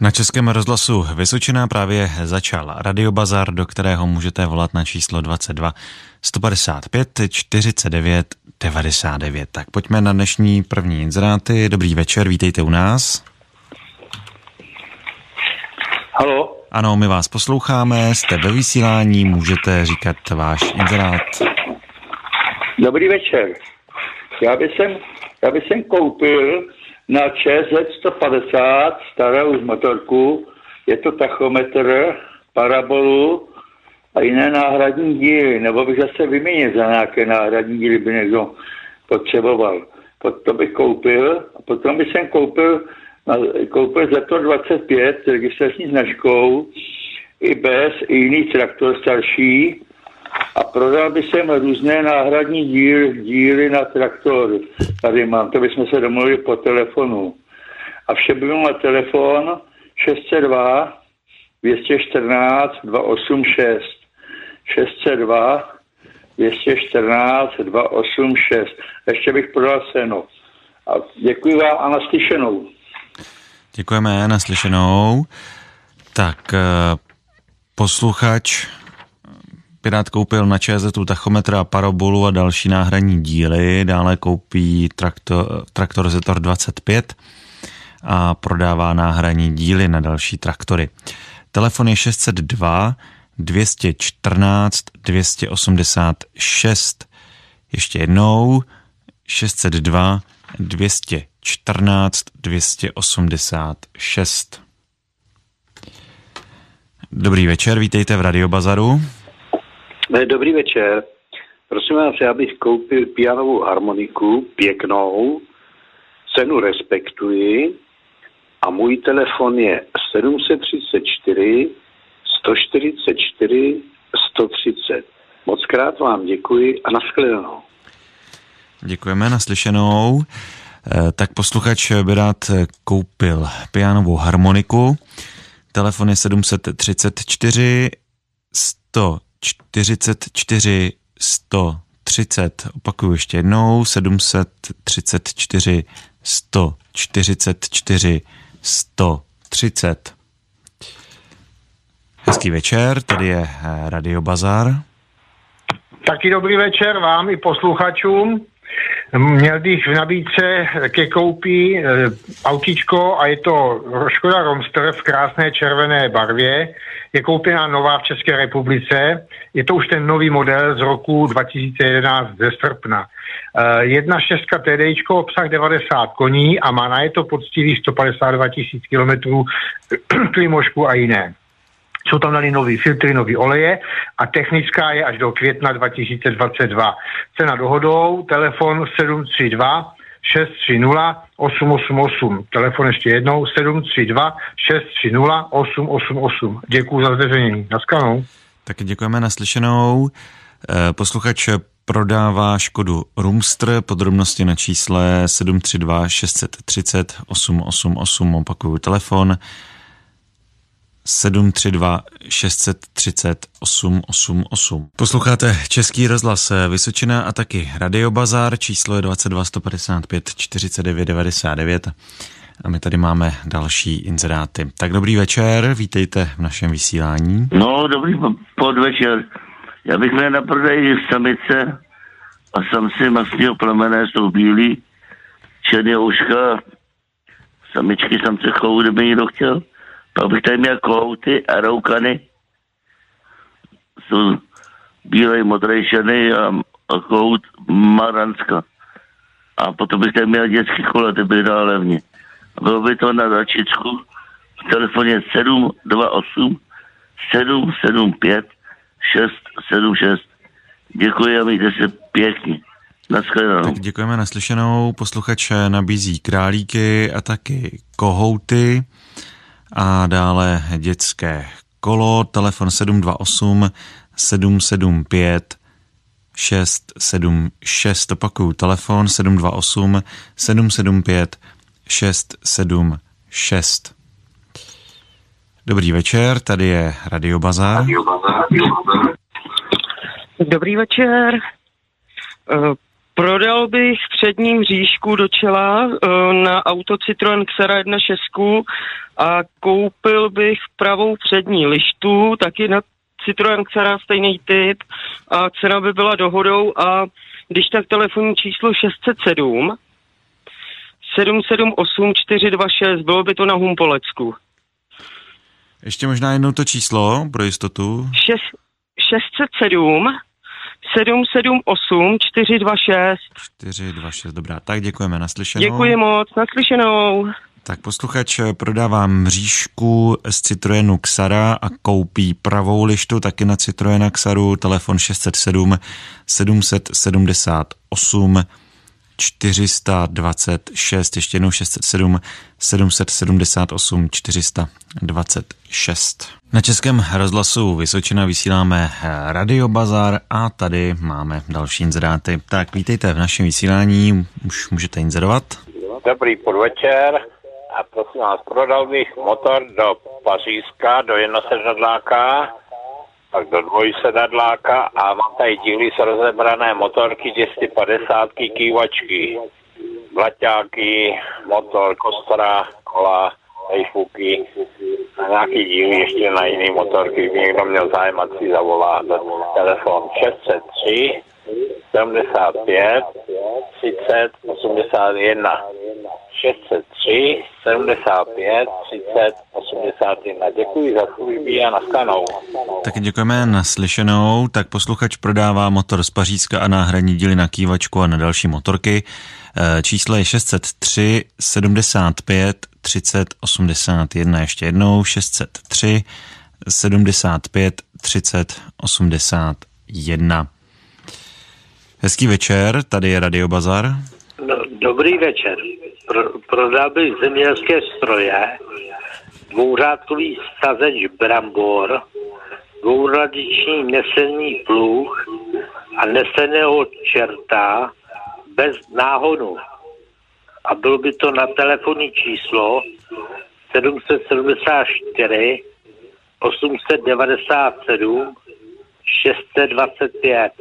Na Českém rozhlasu Vysočina právě začal radiobazar, do kterého můžete volat na číslo 22 155 49 99. Tak pojďme na dnešní první inzeráty. Dobrý večer, vítejte u nás. Halo? Ano, my vás posloucháme, jste ve vysílání, můžete říkat váš inzerát. Dobrý večer. Já bych sem, já bych sem koupil na ČZ 150 starou motorku. Je to tachometr, parabolu a jiné náhradní díly. Nebo bych zase vyměnil za nějaké náhradní díly, by někdo potřeboval. To bych koupil a potom bych sem koupil, koupil to 25 registrační značkou i bez, i jiný traktor starší a prodal by jsem různé náhradní díl, díly na traktor. Tady mám, to bychom se domluvili po telefonu. A vše by byl na telefon 602 214 286 602 214 286. Ještě bych prodal seno. A děkuji vám a naslyšenou. Děkujeme, naslyšenou. Tak eh, posluchač Pirát koupil na ČZ tachometra, parabolu a další náhradní díly, dále koupí traktor, traktor Zetor 25 a prodává náhradní díly na další traktory. Telefon je 602 214 286. Ještě jednou 602 214 286. Dobrý večer, vítejte v Radiobazaru. Dobrý večer. Prosím vás, já bych koupil pianovou harmoniku, pěknou, cenu respektuji a můj telefon je 734 144 130. Moc krát vám děkuji a nashledanou. Děkujeme, naslyšenou. Eh, tak posluchač by rád koupil pianovou harmoniku. Telefon je 734 100 44 130, opakuju ještě jednou, 734 144 130. Hezký večer, tady je eh, Radio Bazar. Taky dobrý večer vám i posluchačům. Měl bych v nabídce ke koupí e, autíčko a je to Škoda Romster v krásné červené barvě. Je koupená nová v České republice. Je to už ten nový model z roku 2011 ze srpna. E, jedna šestka TDIčko, obsah 90 koní a má na je to poctivých 152 tisíc kilometrů klimošku a jiné. Jsou tam dali nový filtry, nový oleje a technická je až do května 2022. Cena dohodou, telefon 732 630 888. Telefon ještě jednou 732 630 888. Děkuji za zveřejnění. Naskanou. Taky děkujeme naslyšenou. Eh, posluchač prodává Škodu Rumstr, podrobnosti na čísle 732 630 888, opakuju telefon 732 630 888. Posloucháte Český rozhlas Vysočina a taky Radio Bazar, číslo je 22 155 49 99 a my tady máme další inzeráty. Tak dobrý večer, vítejte v našem vysílání. No, dobrý podvečer. Já bych měl na prodej samice a samci masního plemené jsou bílí, černé uška, samičky samce chovou, kdyby někdo chtěl. Pak bych tady měl kouty a roukany. Jsou bílej, modrý, šený a, a kout maranska. A potom bych tady měl dětský kole, ty by dal levně. Bylo by to na začítku v telefoně 728 775 676. Děkuji a mějte se pěkně. Naschledanou. Tak děkujeme naslyšenou. Posluchač nabízí králíky a taky kohouty a dále dětské kolo, telefon 728 775 676, opakuju, telefon 728 775 676. Dobrý večer, tady je Radio Bazar. Dobrý večer. Eh, Prodal bych předním říšku do čela uh, na auto Citroen Xera 1.6 a koupil bych pravou přední lištu, taky na Citroen Xera stejný typ a cena by byla dohodou a když tak telefonní číslo 607 778 426, bylo by to na Humpolecku. Ještě možná jednou to číslo pro jistotu. 6, 607 778 426. 426, dobrá. Tak děkujeme, naslyšenou. Děkuji moc, naslyšenou. Tak posluchač prodává mřížku z Citroenu Xara a koupí pravou lištu taky na Citroena Xaru, telefon 607 778 426, ještě jednou 607 778 426. Na Českém rozhlasu Vysočina vysíláme Radio Bazar a tady máme další inzeráty. Tak vítejte v našem vysílání, už můžete inzerovat. Dobrý podvečer a prosím vás, prodal bych motor do Pařížska, do jednosedadláka, pak do dvojsedadláka a mám tady díly z rozebrané motorky 250 kývačky, blaťáky, motor, kostra, kola, fejfuky a nějaký díly ještě na jiný motorky. Kdyby někdo měl zájem, ať si zavolá telefon 603 75 30 81 603 75 30 81. Děkuji za služby a naskanou. Taky děkujeme naslyšenou. Tak posluchač prodává motor z Pařízka a náhradní díly na kývačku a na další motorky. Eh, číslo je 603 75 30 81. Ještě jednou 603 75 30 81. Hezký večer, tady je Radio Bazar. No, dobrý večer. Pro, prodal bych zemědělské stroje, dvouřádkový sazeč brambor, dvouradiční nesený pluh a neseného čerta bez náhonu. A bylo by to na telefonní číslo 774 897 625.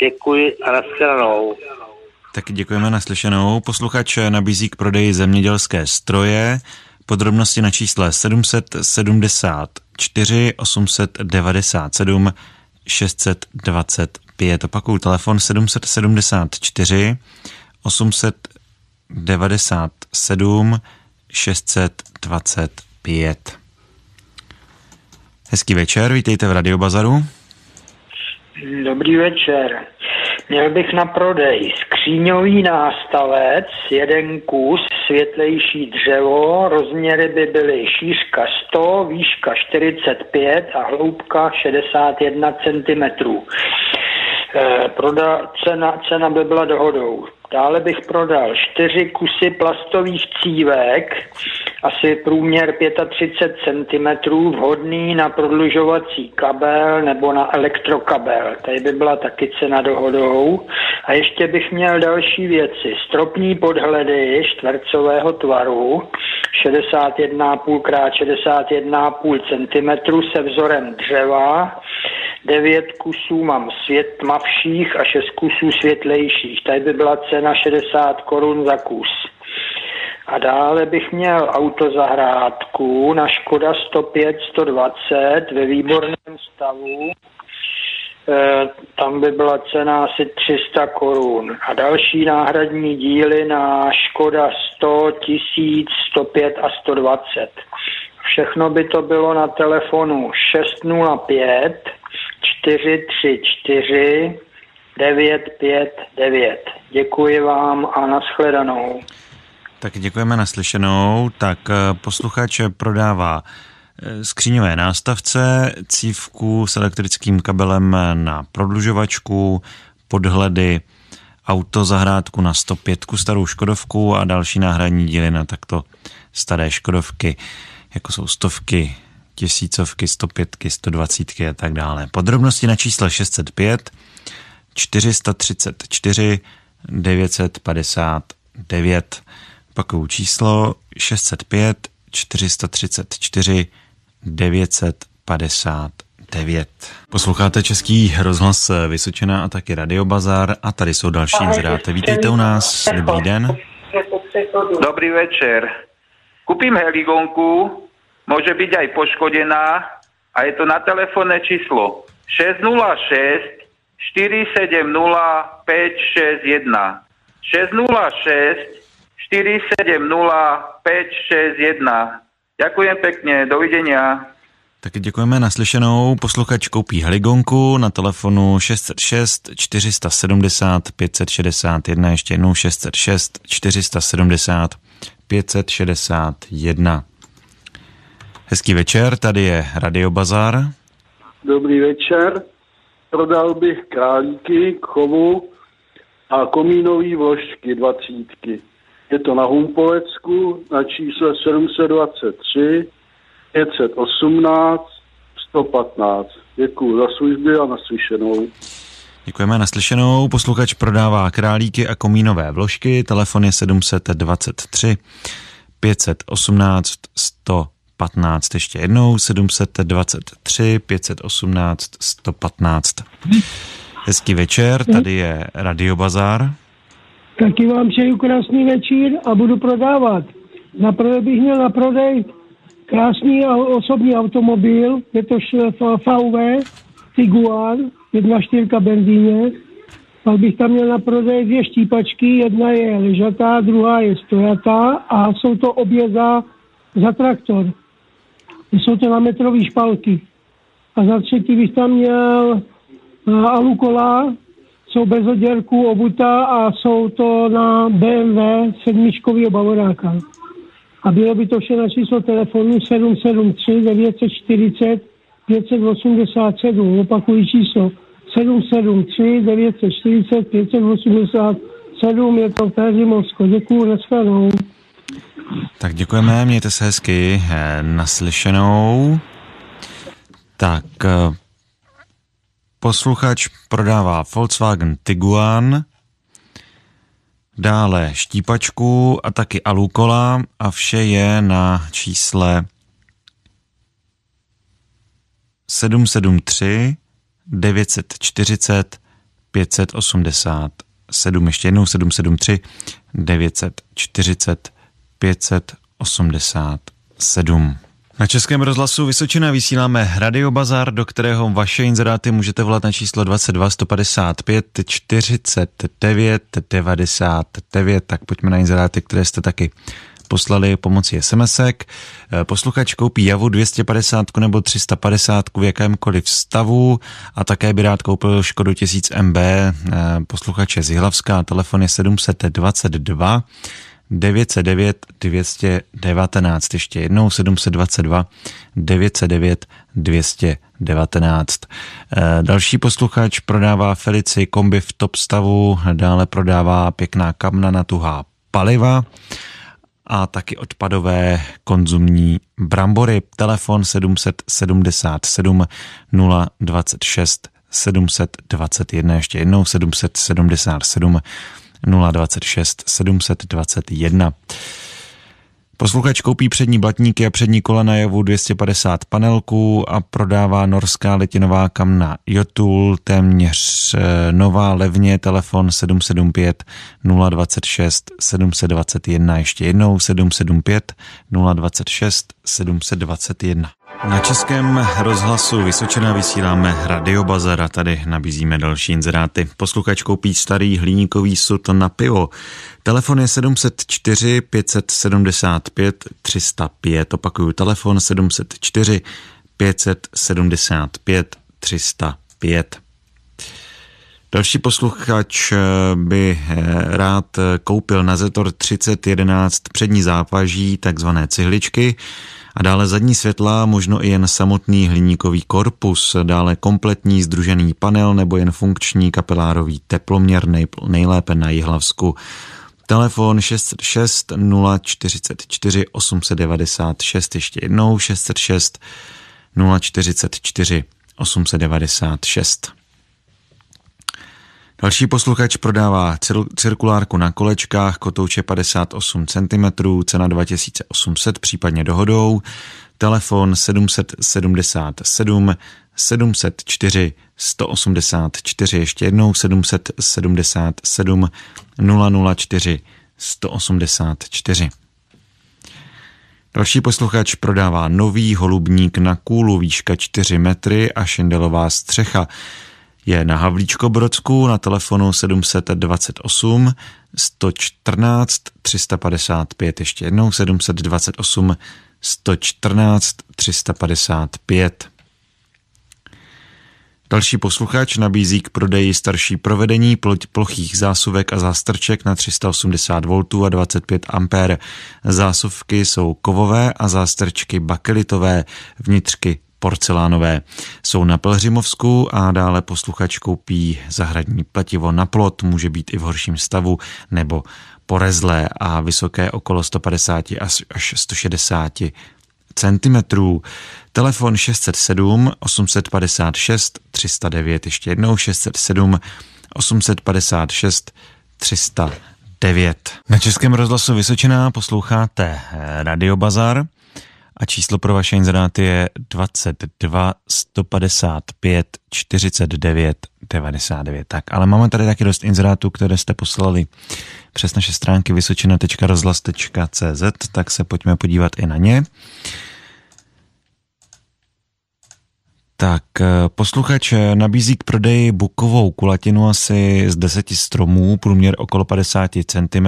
Děkuji a nashledanou. Tak děkujeme naslyšenou. Posluchač nabízí k prodeji zemědělské stroje. Podrobnosti na čísle 774 897 625. Opakuju telefon 774 897 625. Hezký večer, vítejte v Radiobazaru. Dobrý večer. Měl bych na prodej skříňový nástavec, jeden kus, světlejší dřevo, rozměry by byly šířka 100, výška 45 a hloubka 61 cm. Eh, proda, cena, cena by byla dohodou. Dále bych prodal čtyři kusy plastových cívek, asi průměr 35 cm, vhodný na prodlužovací kabel nebo na elektrokabel. Tady by byla taky cena dohodou. A ještě bych měl další věci. Stropní podhledy čtvercového tvaru, 61,5 x 61,5 cm se vzorem dřeva, devět kusů mám svět tmavších a šest kusů světlejších. Tady by byla cena 60 korun za kus. A dále bych měl autozahrádku na Škoda 105 120 ve výborném stavu. E, tam by byla cena asi 300 korun. A další náhradní díly na Škoda 100, 1000, 105 a 120. Všechno by to bylo na telefonu 605 434 959. Děkuji vám a nashledanou. Tak děkujeme naslyšenou. Tak eh, posluchač prodává eh, skříňové nástavce, cívku s elektrickým kabelem na prodlužovačku, podhledy, auto zahrádku na 105 starou Škodovku a další náhradní díly na takto staré Škodovky, jako jsou stovky, tisícovky, 105, 120 a tak dále. Podrobnosti na čísle 605 434 959. Pakou číslo 605 434 959. 9. Posloucháte Český rozhlas Vysočená a taky Radiobazar a tady jsou další inzeráty. Vítejte u nás, dobrý den. Dobrý večer. Kúpim heligonku, môže byť aj poškodená a je to na telefónne číslo 606 470 561. 606 470 561. Ďakujem pekne, dovidenia. Taky děkujeme naslyšenou. Posluchač koupí heligonku na telefonu 606 470 561, ještě jednou 606 470 561. Hezký večer, tady je Radio Bazar. Dobrý večer. Prodal bych králíky k chovu a komínový vložky dvacítky. Je to na Humpolecku na čísle 723 518 115. Děkuji za služby a naslyšenou. Děkujeme naslyšenou. Posluchač prodává králíky a komínové vložky. Telefon je 723 518 115. Ještě jednou 723 518 115. Hezký večer, tady je Radio Bazar. Taky vám přeju krásný večer a budu prodávat. Na prodej bych měl na prodej krásný osobní automobil, je to VW Tiguan, jedna čtyřka benzíně. Pak bych tam měl na prodej dvě štípačky, jedna je ležatá, druhá je stojatá a jsou to obě za, za traktor. Jsou to na metrové špalky. A za třetí bych tam měl uh, alukola, jsou bez oděrku, obuta a jsou to na BMW sedmičkový bavoráka. A bylo by to vše na číslo telefonu 773 940 587. Opakuji číslo 773 940 587. Je to Peřimovsko. Děkuji, nashledanou. Tak děkujeme, mějte se hezky, eh, naslyšenou. Tak, eh, posluchač prodává Volkswagen Tiguan, dále štípačku a taky alukola a vše je na čísle 773 940 587. Ještě jednou 773 940 587. Na Českém rozhlasu Vysočina vysíláme Radio Bazar, do kterého vaše inzeráty můžete volat na číslo 22 155 49 99. Tak pojďme na inzeráty, které jste taky poslali pomocí SMSek. Posluchač koupí Javu 250 nebo 350 v jakémkoliv stavu a také by rád koupil Škodu 1000 MB. Posluchač je z telefon je 722 909 219, ještě jednou 722 909 219. Další posluchač prodává Felici kombi v top stavu, dále prodává pěkná kamna na tuhá paliva a taky odpadové konzumní brambory. Telefon 777 026 721, ještě jednou 777 026 721. Posluchač koupí přední blatníky a přední kola na javu 250 panelků a prodává norská letinová kamna Jotul, téměř eh, nová levně, telefon 775 026 721, ještě jednou 775 026 721. Na českém rozhlasu Vysočina vysíláme Radio Bazar a tady nabízíme další inzeráty. Posluchač koupí starý hliníkový sud na pivo. Telefon je 704 575 305. Opakuju, telefon 704 575 305. Další posluchač by rád koupil na Zetor 3011 přední zápaží, takzvané cihličky, a dále zadní světla, možno i jen samotný hliníkový korpus, dále kompletní združený panel nebo jen funkční kapilárový teploměr nejlépe na Jihlavsku. Telefon 606 044 896, ještě jednou 606 044 896. Další posluchač prodává cirkulárku na kolečkách, kotouče 58 cm, cena 2800, případně dohodou, telefon 777 704 184, ještě jednou 777 004 184. Další posluchač prodává nový holubník na kůlu výška 4 metry a šindelová střecha. Je na Havlíčko-Brodsku na telefonu 728 114 355, ještě jednou 728 114 355. Další posluchač nabízí k prodeji starší provedení plochých zásuvek a zástrček na 380 V a 25 A. Zásuvky jsou kovové a zástrčky bakelitové, vnitřky porcelánové. Jsou na Pelhřimovsku a dále posluchač koupí zahradní pletivo na plot, může být i v horším stavu nebo porezlé a vysoké okolo 150 až 160 centimetrů. Telefon 607 856 309, ještě jednou 607 856 309. Na Českém rozhlasu Vysočená posloucháte Radio Bazar a číslo pro vaše inzeráty je 22 155 49 99. Tak, ale máme tady taky dost inzerátů, které jste poslali přes naše stránky vysočina.rozhlas.cz, tak se pojďme podívat i na ně. Tak, eh, posluchač nabízí k prodeji bukovou kulatinu asi z deseti stromů, průměr okolo 50 cm,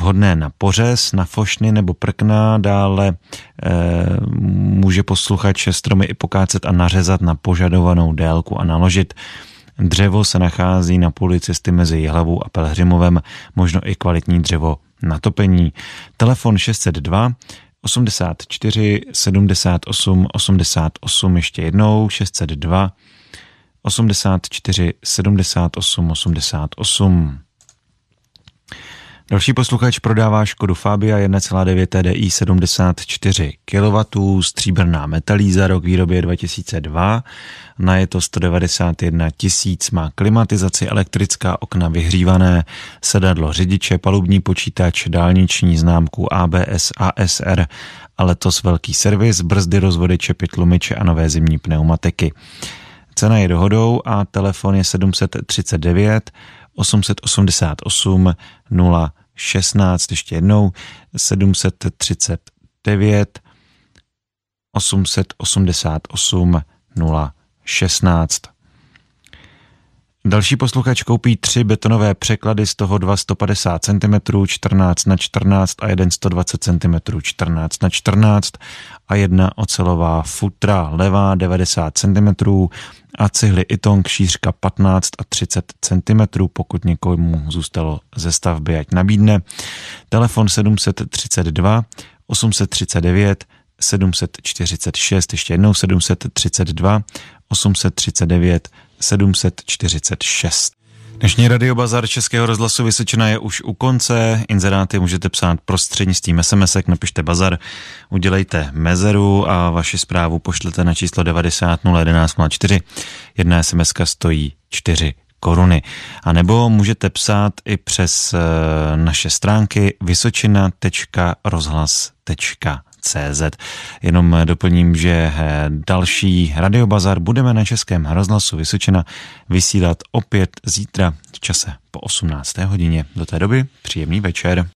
vhodné na pořez, na fošny nebo prkna, dále může posluchač stromy i pokácet a nařezat na požadovanou délku a naložit. Dřevo se nachází na půli cesty mezi Jihlavou a Pelhřimovem, možno i kvalitní dřevo na topení. Telefon 602 84 78 88 ještě jednou 602 84 78 88. Další posluchač prodává Škodu Fabia 1,9 TDI 74 kW, stříbrná metalíza, rok výroby 2002, na je to 191 tisíc, má klimatizaci, elektrická okna vyhřívané, sedadlo řidiče, palubní počítač, dálniční známku ABS, ASR a letos velký servis, brzdy, rozvody, čepy, tlumiče a nové zimní pneumatiky. Cena je dohodou a telefon je 739 888 016, ještě jednou 739 888 016. Další posluchač koupí tři betonové překlady, z toho dva 150 cm, 14 na 14 a jeden 120 cm, 14 na 14 a jedna ocelová futra levá 90 cm a cihly Itong šířka 15 a 30 cm, pokud někomu zůstalo ze stavby, ať nabídne. Telefon 732 839 746, ještě jednou 732 839 746. Dnešní Radio Bazar Českého rozhlasu Vysočina je už u konce. Inzeráty můžete psát prostřednictvím sms napište bazar, udělejte mezeru a vaši zprávu pošlete na číslo 90 011 04. Jedna sms stojí 4 koruny. A nebo můžete psát i přes eh, naše stránky vysočina.rozhlas.cz CZ. Jenom doplním, že eh, další radiobazar budeme na Českém rozhlasu Vysočina vysílat opět zítra v čase po 18. hodině. Do té doby příjemný večer.